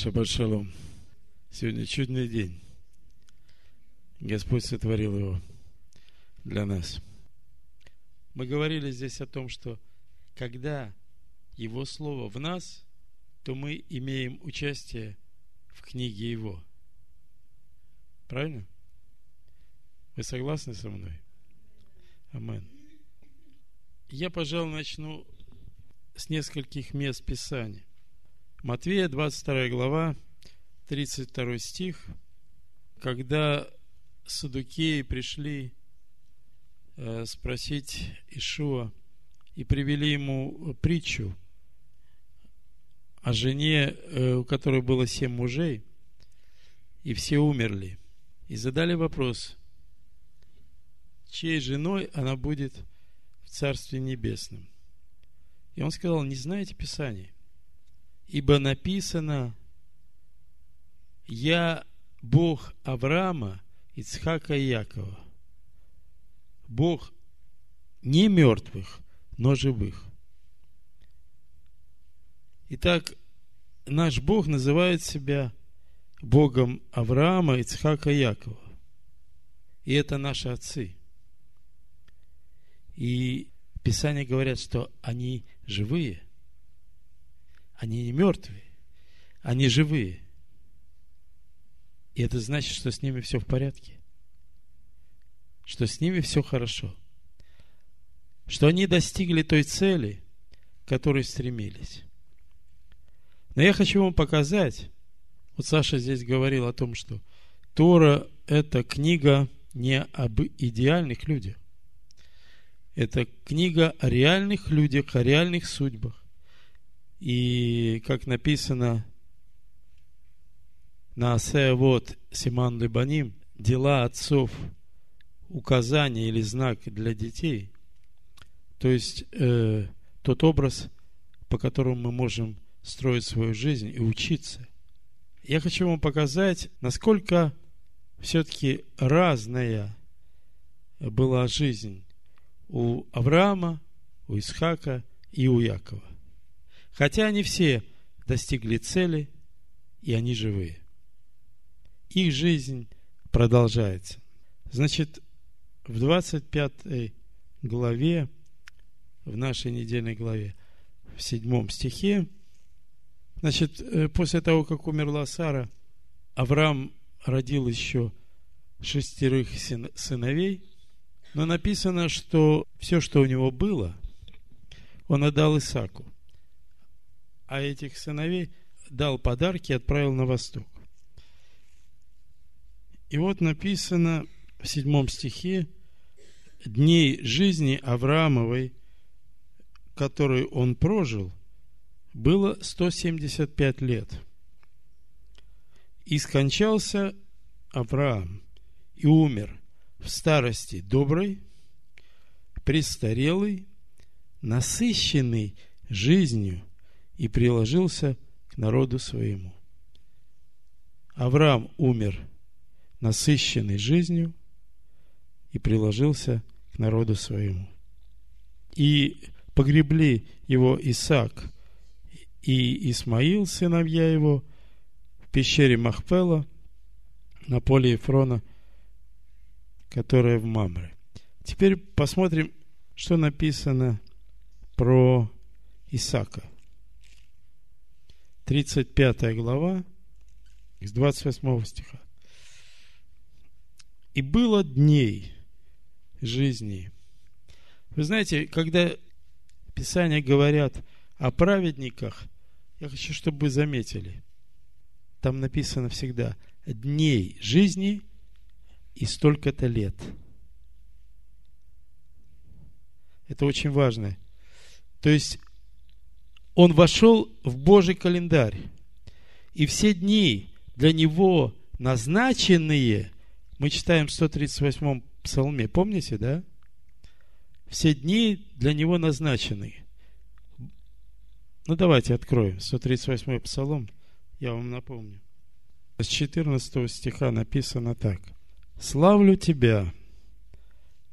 Шаббат шалом. Сегодня чудный день. Господь сотворил его для нас. Мы говорили здесь о том, что когда Его Слово в нас, то мы имеем участие в книге Его. Правильно? Вы согласны со мной? Амен. Я, пожалуй, начну с нескольких мест Писания. Матвея, 22 глава, 32 стих. Когда садукеи пришли э, спросить Ишуа и привели ему притчу о жене, э, у которой было семь мужей, и все умерли. И задали вопрос, чьей женой она будет в Царстве Небесном. И он сказал, не знаете Писания? Ибо написано, я Бог Авраама, Ицхака и Якова. Бог не мертвых, но живых. Итак, наш Бог называет себя Богом Авраама, Ицхака и Якова. И это наши отцы. И Писания говорят, что они живые – они не мертвые, они живые. И это значит, что с ними все в порядке. Что с ними все хорошо. Что они достигли той цели, к которой стремились. Но я хочу вам показать, вот Саша здесь говорил о том, что Тора – это книга не об идеальных людях. Это книга о реальных людях, о реальных судьбах. И как написано на Асея вот Симан Лебаним, дела отцов, указание или знак для детей, то есть э, тот образ, по которому мы можем строить свою жизнь и учиться. Я хочу вам показать, насколько все-таки разная была жизнь у Авраама, у Исхака и у Якова. Хотя они все достигли цели, и они живые. Их жизнь продолжается. Значит, в 25 главе, в нашей недельной главе, в седьмом стихе, значит, э, после того, как умерла Сара, Авраам родил еще шестерых сыновей, но написано, что все, что у него было, он отдал Исаку а этих сыновей дал подарки и отправил на восток. И вот написано в седьмом стихе, дней жизни Авраамовой, который он прожил, было 175 лет. И скончался Авраам и умер в старости доброй, престарелый, насыщенный жизнью и приложился к народу своему. Авраам умер насыщенный жизнью и приложился к народу своему. И погребли его Исаак и Исмаил, сыновья его, в пещере Махпела на поле Ефрона, которое в Мамре. Теперь посмотрим, что написано про Исаака – 35 глава, из 28 стиха. «И было дней жизни». Вы знаете, когда Писания говорят о праведниках, я хочу, чтобы вы заметили, там написано всегда дней жизни и столько-то лет. Это очень важно. То есть он вошел в Божий календарь. И все дни для него назначенные, мы читаем в 138-м псалме, помните, да? Все дни для него назначены. Ну, давайте откроем 138-й псалом, я вам напомню. С 14 стиха написано так. «Славлю Тебя,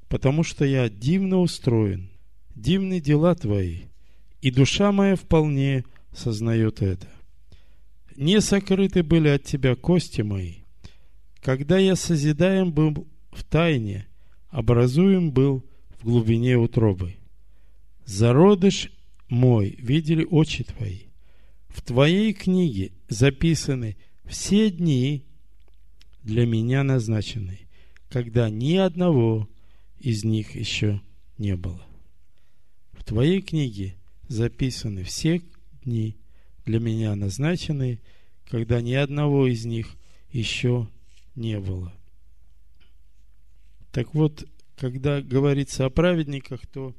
потому что я дивно устроен, дивны дела Твои, и душа моя вполне сознает это. не сокрыты были от тебя кости мои, когда я созидаем был в тайне, образуем был в глубине утробы. Зародыш мой видели очи твои. В твоей книге записаны все дни для меня назначенные, когда ни одного из них еще не было. В твоей книге записаны все дни для меня назначенные, когда ни одного из них еще не было. Так вот, когда говорится о праведниках, то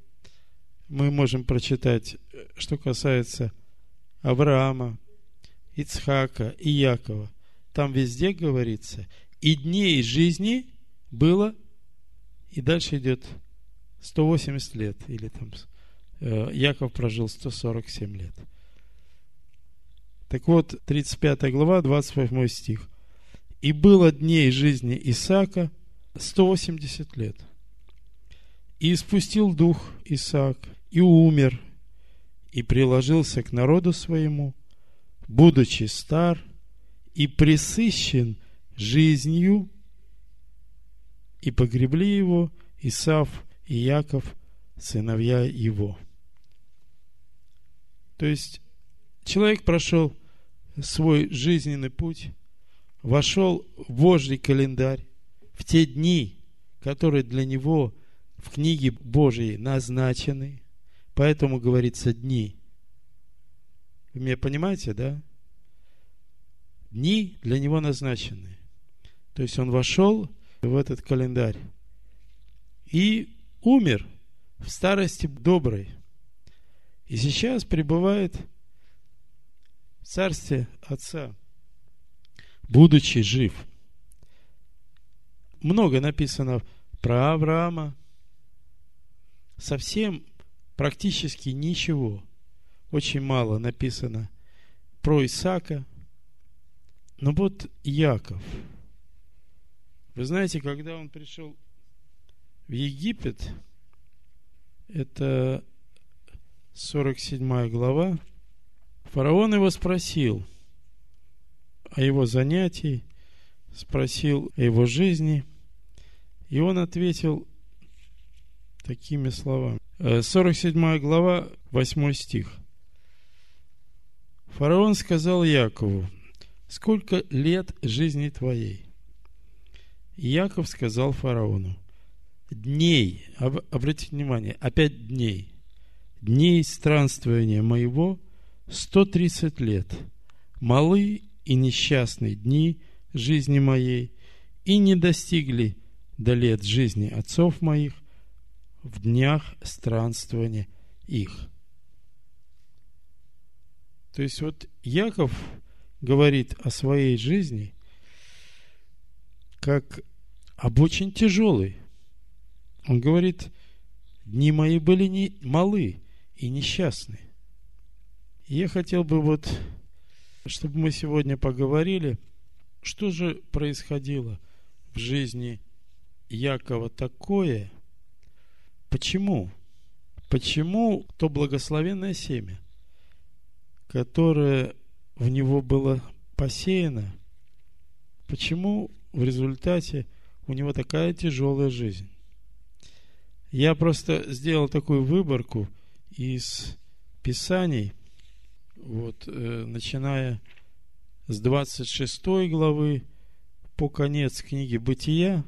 мы можем прочитать, что касается Авраама, Ицхака и Якова. Там везде говорится, и дней жизни было, и дальше идет 180 лет, или там Яков прожил 147 лет. Так вот, 35 глава, 28 стих. «И было дней жизни Исаака 180 лет. И испустил дух Исаак, и умер, и приложился к народу своему, будучи стар и присыщен жизнью, и погребли его Исав и Яков, сыновья его. То есть человек прошел свой жизненный путь, вошел в Божий календарь, в те дни, которые для него в книге Божьей назначены, поэтому говорится дни. Вы меня понимаете, да? Дни для него назначены. То есть он вошел в этот календарь и умер в старости доброй. И сейчас пребывает в царстве Отца, будучи жив. Много написано про Авраама. Совсем практически ничего. Очень мало написано про Исаака. Но вот Яков. Вы знаете, когда он пришел в Египет, это 47 глава, фараон его спросил о его занятии, спросил о его жизни, и он ответил такими словами. 47 э, глава, 8 стих. Фараон сказал Якову, сколько лет жизни твоей? Яков сказал фараону, дней, об, обратите внимание, опять дней, дней странствования моего 130 лет, малы и несчастные дни жизни моей, и не достигли до лет жизни отцов моих в днях странствования их. То есть вот Яков говорит о своей жизни как об очень тяжелой. Он говорит, дни мои были не малы и несчастны. Я хотел бы вот, чтобы мы сегодня поговорили, что же происходило в жизни Якова такое, почему? Почему то благословенное семя, которое в него было посеяно, почему в результате у него такая тяжелая жизнь? Я просто сделал такую выборку из Писаний, вот, э, начиная с 26 главы по конец книги «Бытия».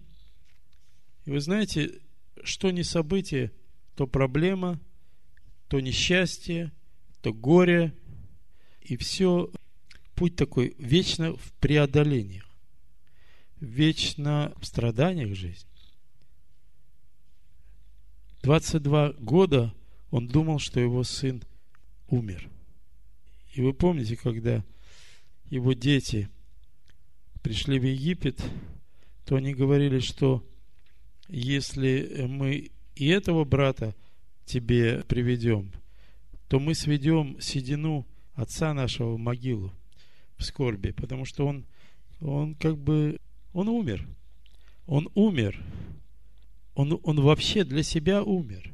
И вы знаете, что не событие, то проблема, то несчастье, то горе, и все путь такой вечно в преодолениях, вечно в страданиях жизни. 22 года он думал, что его сын умер. И вы помните, когда его дети пришли в Египет, то они говорили, что если мы и этого брата тебе приведем, то мы сведем седину отца нашего в могилу в скорби, потому что он, он как бы, он умер. Он умер. Он, он вообще для себя умер.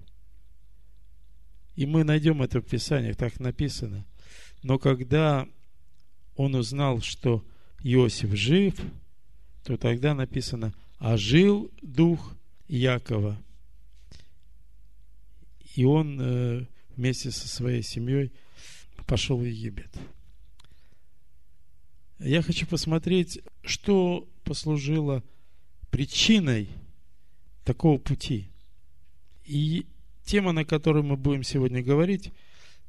И мы найдем это в Писаниях, так написано. Но когда он узнал, что Иосиф жив, то тогда написано «А жил дух Якова». И он э, вместе со своей семьей пошел в Египет. Я хочу посмотреть, что послужило причиной такого пути. И тема, на которой мы будем сегодня говорить,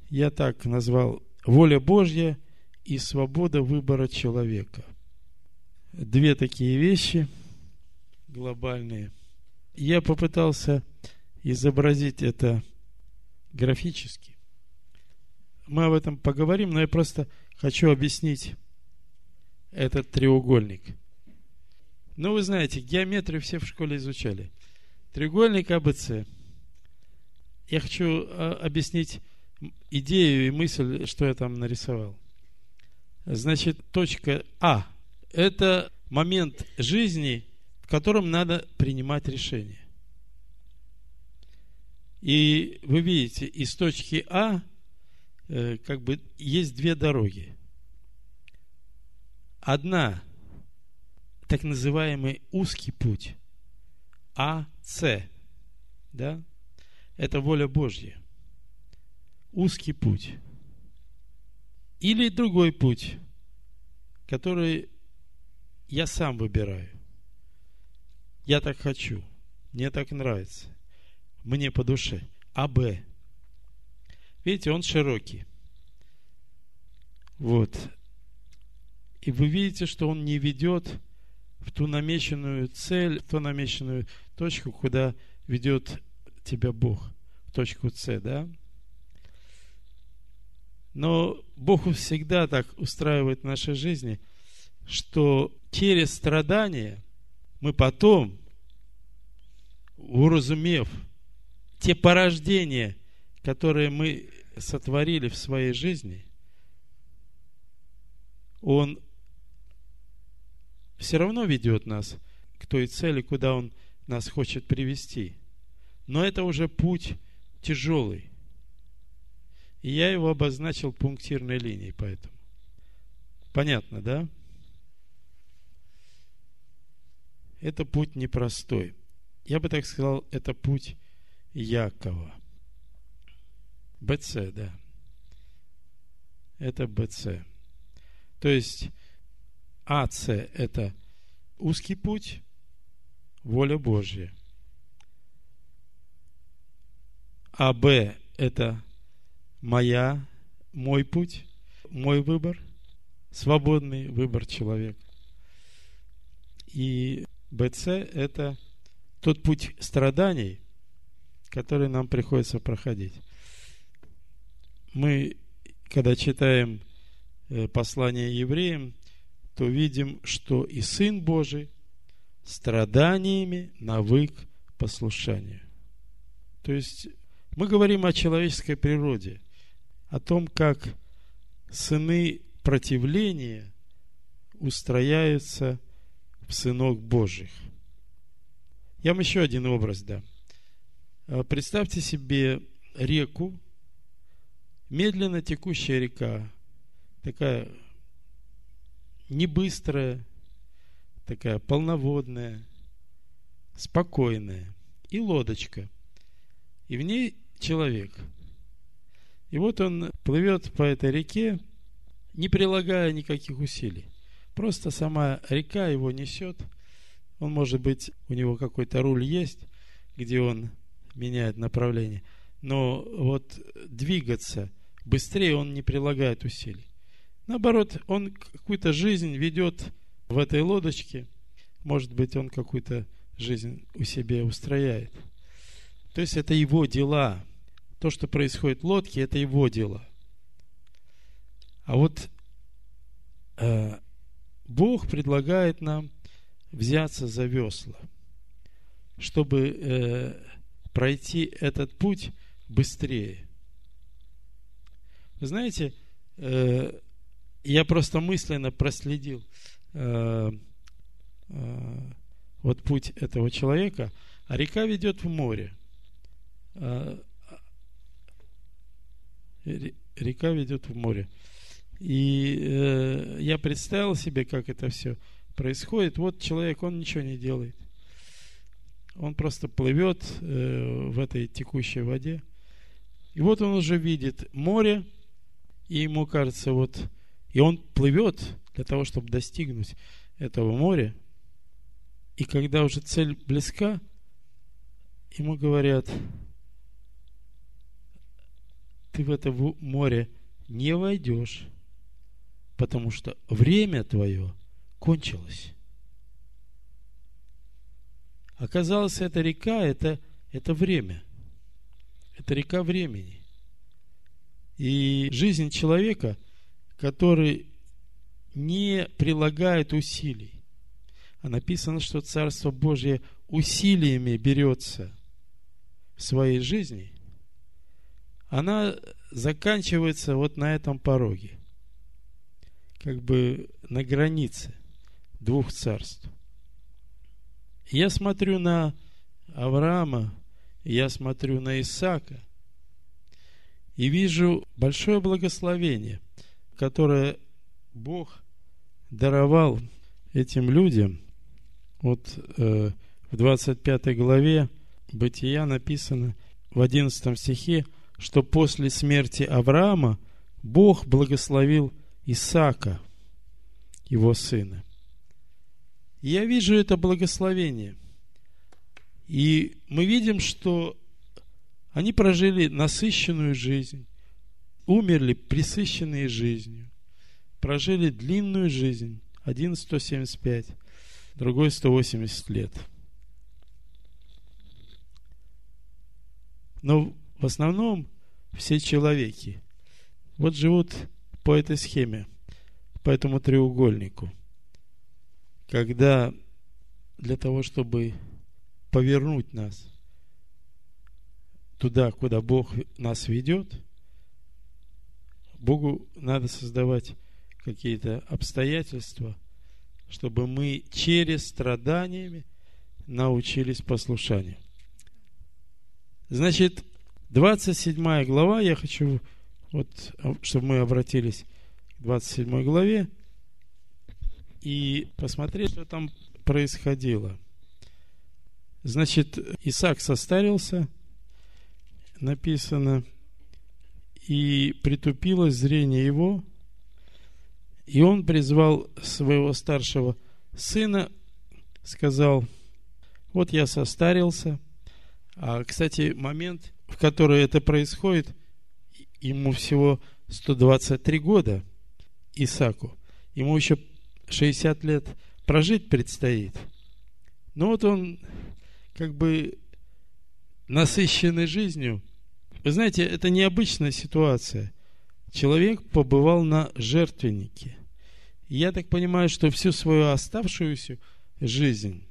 я так назвал «Воля Божья и свобода выбора человека». Две такие вещи глобальные. Я попытался изобразить это графически. Мы об этом поговорим, но я просто хочу объяснить этот треугольник. Ну, вы знаете, геометрию все в школе изучали. Треугольник АБЦ. Я хочу а, объяснить идею и мысль, что я там нарисовал. Значит, точка А – это момент жизни, в котором надо принимать решение. И вы видите, из точки А э, как бы есть две дороги. Одна – так называемый узкий путь, А, С, да? Это воля Божья. Узкий путь. Или другой путь, который я сам выбираю. Я так хочу. Мне так нравится мне по душе. А Б. Видите, он широкий. Вот. И вы видите, что он не ведет в ту намеченную цель, в ту намеченную точку, куда ведет тебя Бог, в точку С, да? Но Бог всегда так устраивает в нашей жизни, что через страдания мы потом, уразумев, те порождения, которые мы сотворили в своей жизни, Он все равно ведет нас к той цели, куда Он нас хочет привести. Но это уже путь тяжелый. И я его обозначил пунктирной линией, поэтому. Понятно, да? Это путь непростой. Я бы так сказал, это путь Якова. БЦ, да. Это БЦ. То есть АЦ – это узкий путь, воля Божья. АБ – это моя, мой путь, мой выбор, свободный выбор человека. И БЦ – это тот путь страданий – который нам приходится проходить. Мы, когда читаем э, послание евреям, то видим, что и Сын Божий страданиями навык послушанию. То есть мы говорим о человеческой природе, о том, как сыны противления устрояются в сынок Божьих. Я вам еще один образ дам. Э, представьте себе реку, медленно текущая река, такая не быстрая, такая полноводная, спокойная, и лодочка. И в ней человек. И вот он плывет по этой реке, не прилагая никаких усилий. Просто сама река его несет. Он, может быть, у него какой-то руль есть, где он меняет направление. Но вот двигаться быстрее он не прилагает усилий. Наоборот, он какую-то жизнь ведет в этой лодочке. Может быть, он какую-то жизнь у себя устрояет. То есть это его дела. То, что происходит в лодке, это его дела. А вот э, Бог предлагает нам взяться за весла, чтобы э, пройти этот путь быстрее. Вы знаете, э, я просто мысленно проследил э, э, вот путь этого человека, а река ведет в море. Река ведет в море. И э, я представил себе, как это все происходит. Вот человек, он ничего не делает. Он просто плывет э, в этой текущей воде. И вот он уже видит море, и ему кажется, вот, и он плывет для того, чтобы достигнуть этого моря. И когда уже цель близка, ему говорят, ты в это море не войдешь, потому что время твое кончилось. Оказалось, эта река это, это время. Это река времени. И жизнь человека, который не прилагает усилий. А написано, что Царство Божье усилиями берется в своей жизни, она заканчивается вот на этом пороге, как бы на границе двух царств. Я смотрю на Авраама, я смотрю на Исаака и вижу большое благословение, которое Бог даровал этим людям. Вот э, в 25 главе Бытия написано в 11 стихе, что после смерти Авраама Бог благословил Исаака, его сына. Я вижу это благословение. И мы видим, что они прожили насыщенную жизнь, умерли присыщенные жизнью, прожили длинную жизнь, один 175, другой 180 лет. Но в основном все человеки вот живут по этой схеме, по этому треугольнику. Когда для того, чтобы повернуть нас туда, куда Бог нас ведет, Богу надо создавать какие-то обстоятельства, чтобы мы через страдания научились послушанию. Значит, 27 глава, я хочу, вот, чтобы мы обратились к 27 главе и посмотреть, что там происходило. Значит, Исаак состарился, написано, и притупилось зрение его, и он призвал своего старшего сына, сказал, вот я состарился. А, кстати, момент, в который это происходит, ему всего 123 года, Исаку. Ему еще 60 лет прожить предстоит. Но вот он как бы насыщенный жизнью. Вы знаете, это необычная ситуация человек побывал на жертвеннике. я так понимаю, что всю свою оставшуюся жизнь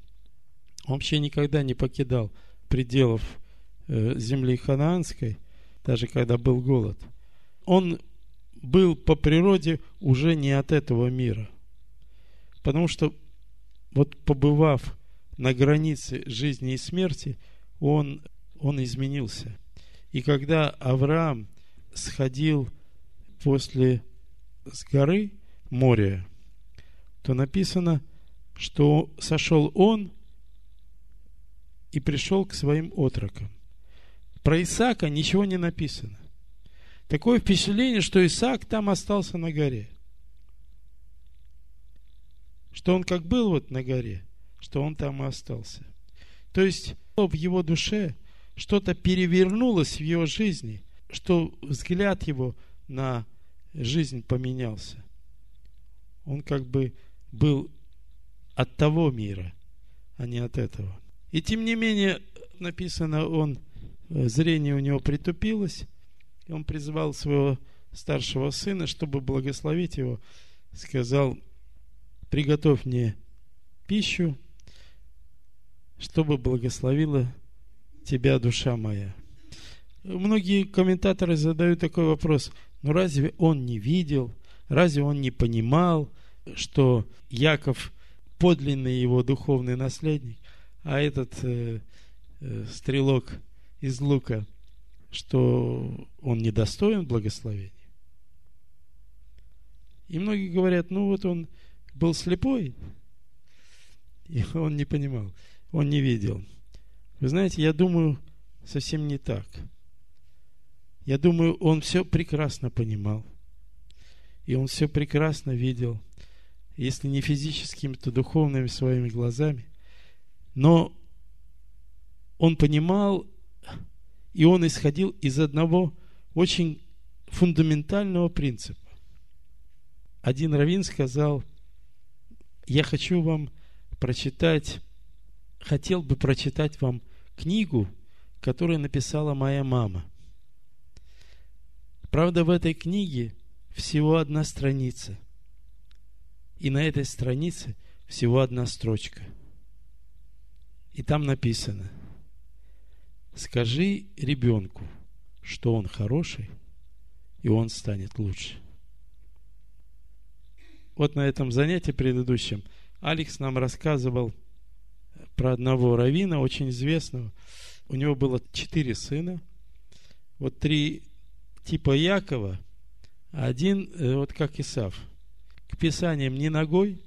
он вообще никогда не покидал пределов земли ханаанской, даже когда был голод. Он был по природе уже не от этого мира. Потому что вот побывав на границе жизни и смерти, он, он изменился. И когда Авраам сходил после с горы моря, то написано, что сошел он и пришел к своим отрокам. Про Исаака ничего не написано. Такое впечатление, что Исаак там остался на горе. Что он как был вот на горе, что он там и остался. То есть в его душе что-то перевернулось в его жизни, что взгляд его на жизнь поменялся. Он как бы был от того мира, а не от этого. И тем не менее, написано, он, зрение у него притупилось, и он призвал своего старшего сына, чтобы благословить его, сказал, приготовь мне пищу, чтобы благословила тебя душа моя. Многие комментаторы задают такой вопрос, ну разве он не видел, разве он не понимал, что Яков подлинный его духовный наследник, а этот э, э, стрелок из лука, что он недостоин благословения? И многие говорят, ну вот он был слепой, и он не понимал, он не видел. Вы знаете, я думаю, совсем не так. Я думаю, он все прекрасно понимал. И он все прекрасно видел. Если не физическими, то духовными своими глазами. Но он понимал, и он исходил из одного очень фундаментального принципа. Один раввин сказал, я хочу вам прочитать, хотел бы прочитать вам книгу, которую написала моя мама. Правда, в этой книге всего одна страница. И на этой странице всего одна строчка. И там написано, скажи ребенку, что он хороший, и он станет лучше. Вот на этом занятии предыдущем Алекс нам рассказывал про одного равина, очень известного. У него было четыре сына. Вот три типа Якова, а один э, вот как Исав. К Писаниям ни ногой,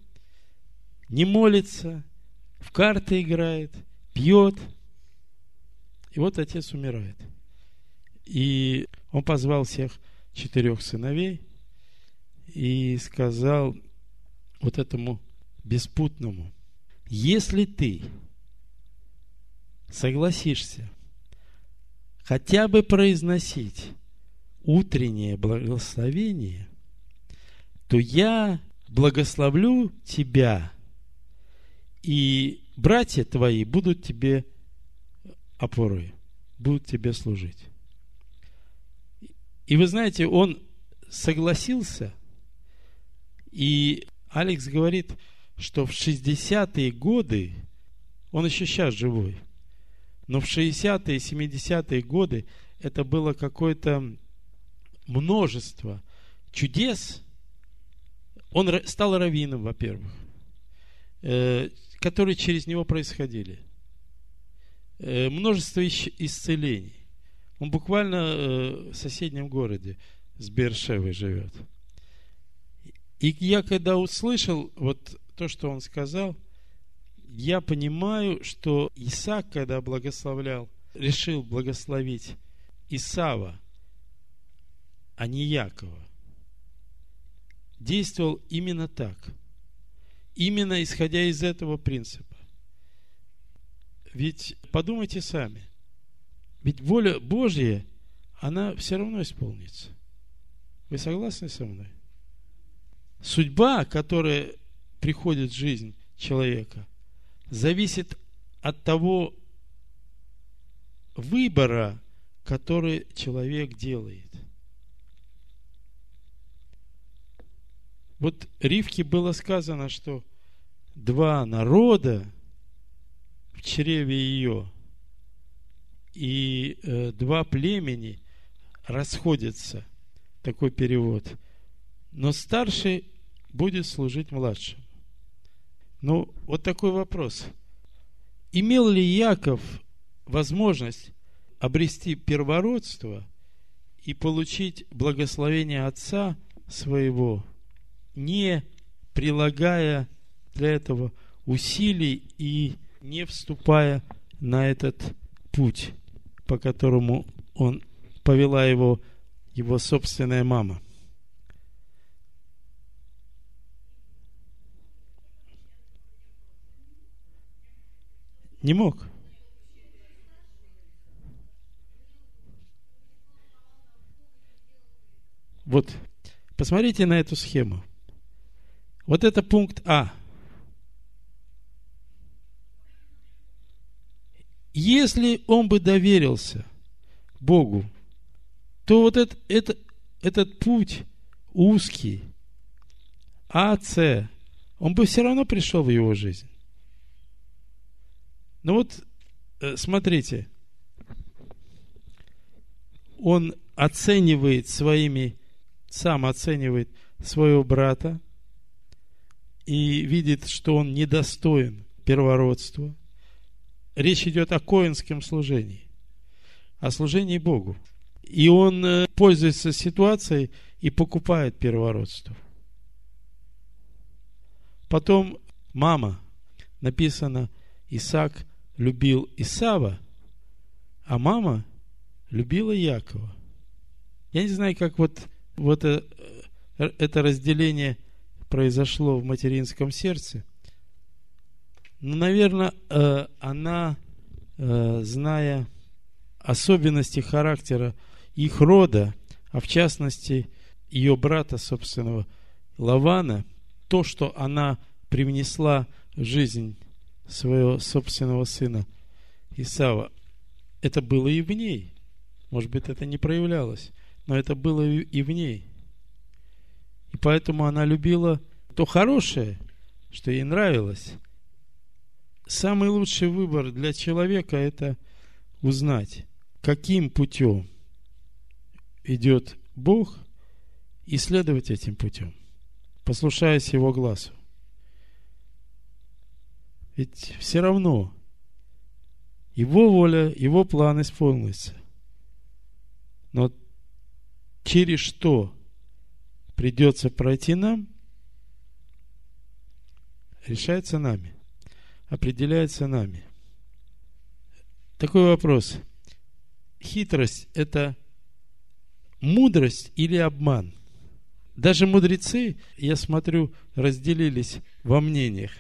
не молится, в карты играет, пьет. И вот отец умирает. И он позвал всех четырех сыновей и сказал вот этому беспутному, если ты согласишься хотя бы произносить утреннее благословение, то я благословлю тебя, и братья твои будут тебе опорой, будут тебе служить. И вы знаете, он согласился, и Алекс говорит, что в 60-е годы, он еще сейчас живой, но в 60-е, 70-е годы это было какое-то множество чудес. Он стал раввином, во-первых, э, которые через него происходили. Э, множество исцелений. Он буквально э, в соседнем городе с Бершевой живет. И я когда услышал вот то, что он сказал, я понимаю, что Исаак, когда благословлял, решил благословить Исава, а не Якова, действовал именно так. Именно исходя из этого принципа. Ведь подумайте сами. Ведь воля Божья, она все равно исполнится. Вы согласны со мной? Судьба, которая приходит в жизнь человека, зависит от того выбора, который человек делает. Вот Ривке было сказано, что два народа в чреве ее и э, два племени расходятся. Такой перевод – но старший будет служить младшему. Ну, вот такой вопрос. Имел ли Яков возможность обрести первородство и получить благословение отца своего, не прилагая для этого усилий и не вступая на этот путь, по которому он повела его его собственная мама. Не мог. Вот, посмотрите на эту схему. Вот это пункт А. Если он бы доверился Богу, то вот это, это, этот путь узкий, А, С, он бы все равно пришел в его жизнь. Ну вот, э, смотрите, он оценивает своими, сам оценивает своего брата и видит, что он недостоин первородства. Речь идет о коинском служении, о служении Богу. И он э, пользуется ситуацией и покупает первородство. Потом мама, написано, Исаак любил Исава, а мама любила Якова. Я не знаю, как вот, вот это, это разделение произошло в материнском сердце. Но, наверное, э, она, э, зная особенности характера их рода, а в частности ее брата собственного Лавана, то, что она привнесла жизнь своего собственного сына Исава, это было и в ней. Может быть, это не проявлялось, но это было и в ней. И поэтому она любила то хорошее, что ей нравилось. Самый лучший выбор для человека – это узнать, каким путем идет Бог, и следовать этим путем, послушаясь Его глазу. Ведь все равно Его воля, Его план исполнится. Но через что придется пройти нам, решается нами, определяется нами. Такой вопрос. Хитрость – это мудрость или обман? Даже мудрецы, я смотрю, разделились во мнениях.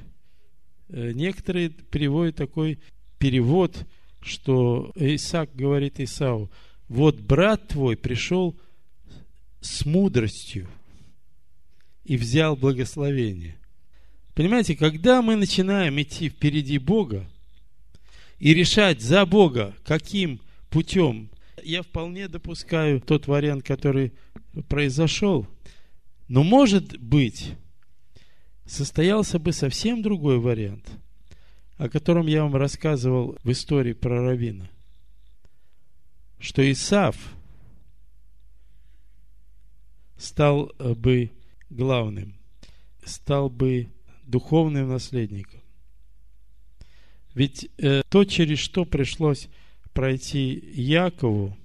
Э, некоторые переводят такой перевод, что Исаак говорит Исау, вот брат твой пришел с мудростью и взял благословение. Понимаете, когда мы начинаем идти впереди Бога и решать за Бога, каким путем я вполне допускаю тот вариант, который произошел. Но может быть, состоялся бы совсем другой вариант, о котором я вам рассказывал в истории про Равина. Что Исав стал бы главным, стал бы духовным наследником. Ведь э, то, через что пришлось пройти Якову,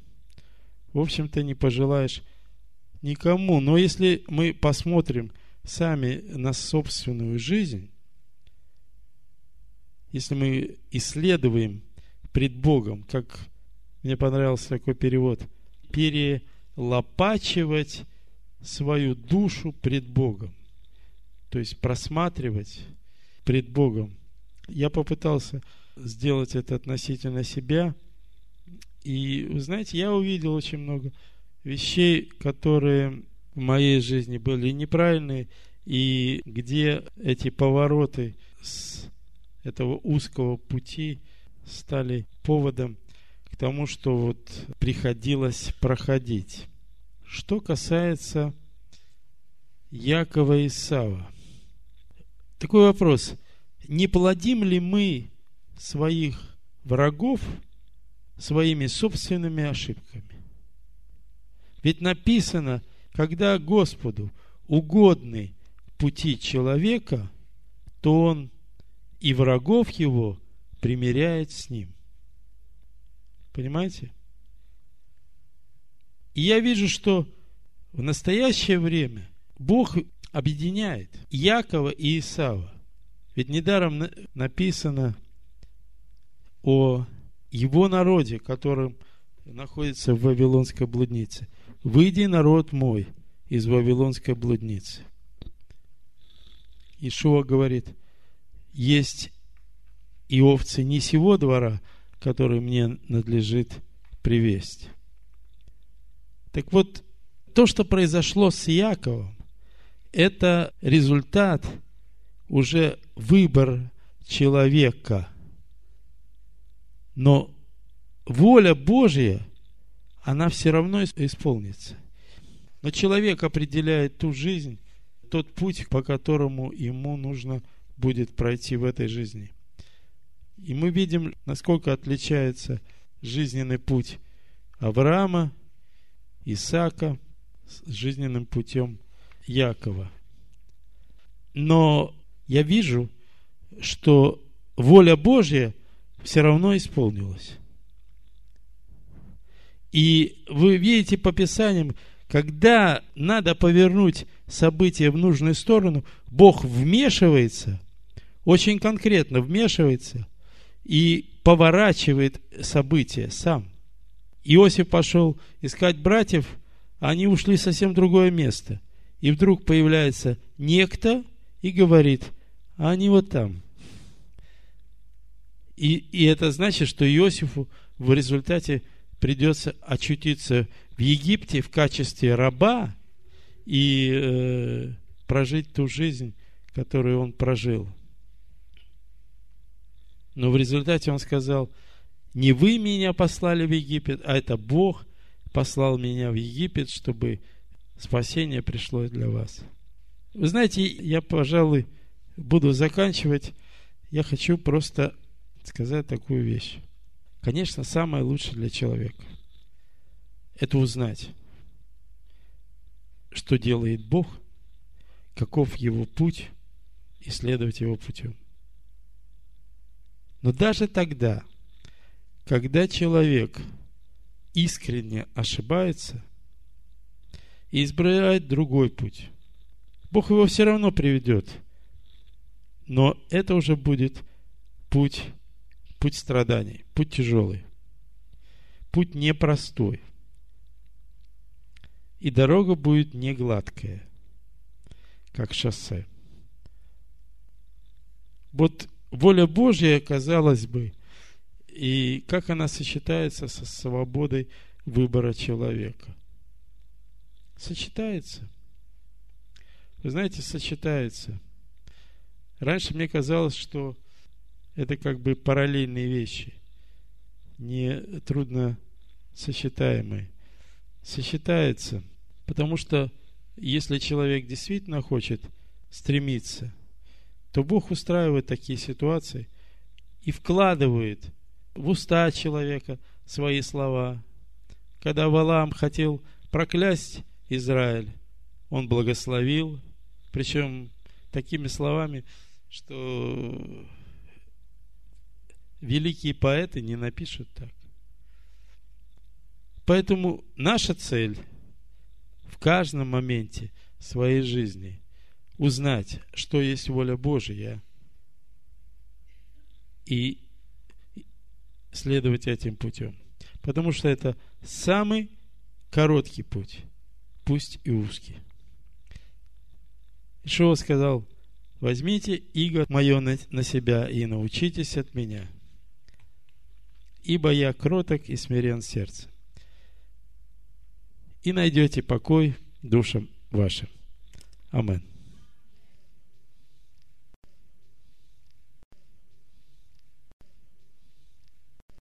в общем-то, не пожелаешь никому. Но если мы посмотрим сами на собственную жизнь, если мы исследуем пред Богом, как мне понравился такой перевод, перелопачивать свою душу пред Богом. То есть просматривать пред Богом. Я попытался сделать это относительно себя – и, вы знаете, я увидел очень много вещей, которые в моей жизни были неправильные, и где эти повороты с этого узкого пути стали поводом к тому, что вот приходилось проходить. Что касается Якова и Сава. Такой вопрос. Не плодим ли мы своих врагов – своими собственными ошибками. Ведь написано, когда Господу угодны пути человека, то он и врагов его примиряет с ним. Понимаете? И я вижу, что в настоящее время Бог объединяет Якова и Исава. Ведь недаром написано о его народе, которым находится в Вавилонской блуднице. «Выйди, народ мой, из Вавилонской блудницы». Ишуа говорит, есть и овцы не сего двора, которые мне надлежит привесть. Так вот, то, что произошло с Яковом, это результат уже выбор человека – но воля Божья, она все равно исполнится. Но человек определяет ту жизнь, тот путь, по которому ему нужно будет пройти в этой жизни. И мы видим, насколько отличается жизненный путь Авраама, Исаака с жизненным путем Якова. Но я вижу, что воля Божья – все равно исполнилось. И вы видите по Писаниям, когда надо повернуть события в нужную сторону, Бог вмешивается, очень конкретно вмешивается и поворачивает события сам. Иосиф пошел искать братьев, а они ушли в совсем другое место. И вдруг появляется некто и говорит, а они вот там. И, и это значит, что Иосифу в результате придется очутиться в Египте в качестве раба и э, прожить ту жизнь, которую он прожил. Но в результате он сказал, не вы меня послали в Египет, а это Бог послал меня в Египет, чтобы спасение пришло для вас. Вы знаете, я, пожалуй, буду заканчивать. Я хочу просто сказать такую вещь. Конечно, самое лучшее для человека – это узнать, что делает Бог, каков его путь, и следовать его путем. Но даже тогда, когда человек искренне ошибается и избирает другой путь, Бог его все равно приведет. Но это уже будет путь путь страданий, путь тяжелый, путь непростой. И дорога будет не гладкая, как шоссе. Вот воля Божья, казалось бы, и как она сочетается со свободой выбора человека. Сочетается. Вы знаете, сочетается. Раньше мне казалось, что это как бы параллельные вещи, не трудно сочетаемые. Сочетается, потому что если человек действительно хочет стремиться, то Бог устраивает такие ситуации и вкладывает в уста человека свои слова. Когда Валаам хотел проклясть Израиль, он благословил, причем такими словами, что великие поэты не напишут так. Поэтому наша цель в каждом моменте своей жизни узнать, что есть воля Божия, и следовать этим путем. Потому что это самый короткий путь, пусть и узкий. Ишуа сказал, возьмите иго мое на себя и научитесь от меня – ибо я кроток и смирен сердцем. И найдете покой душам вашим. Аминь.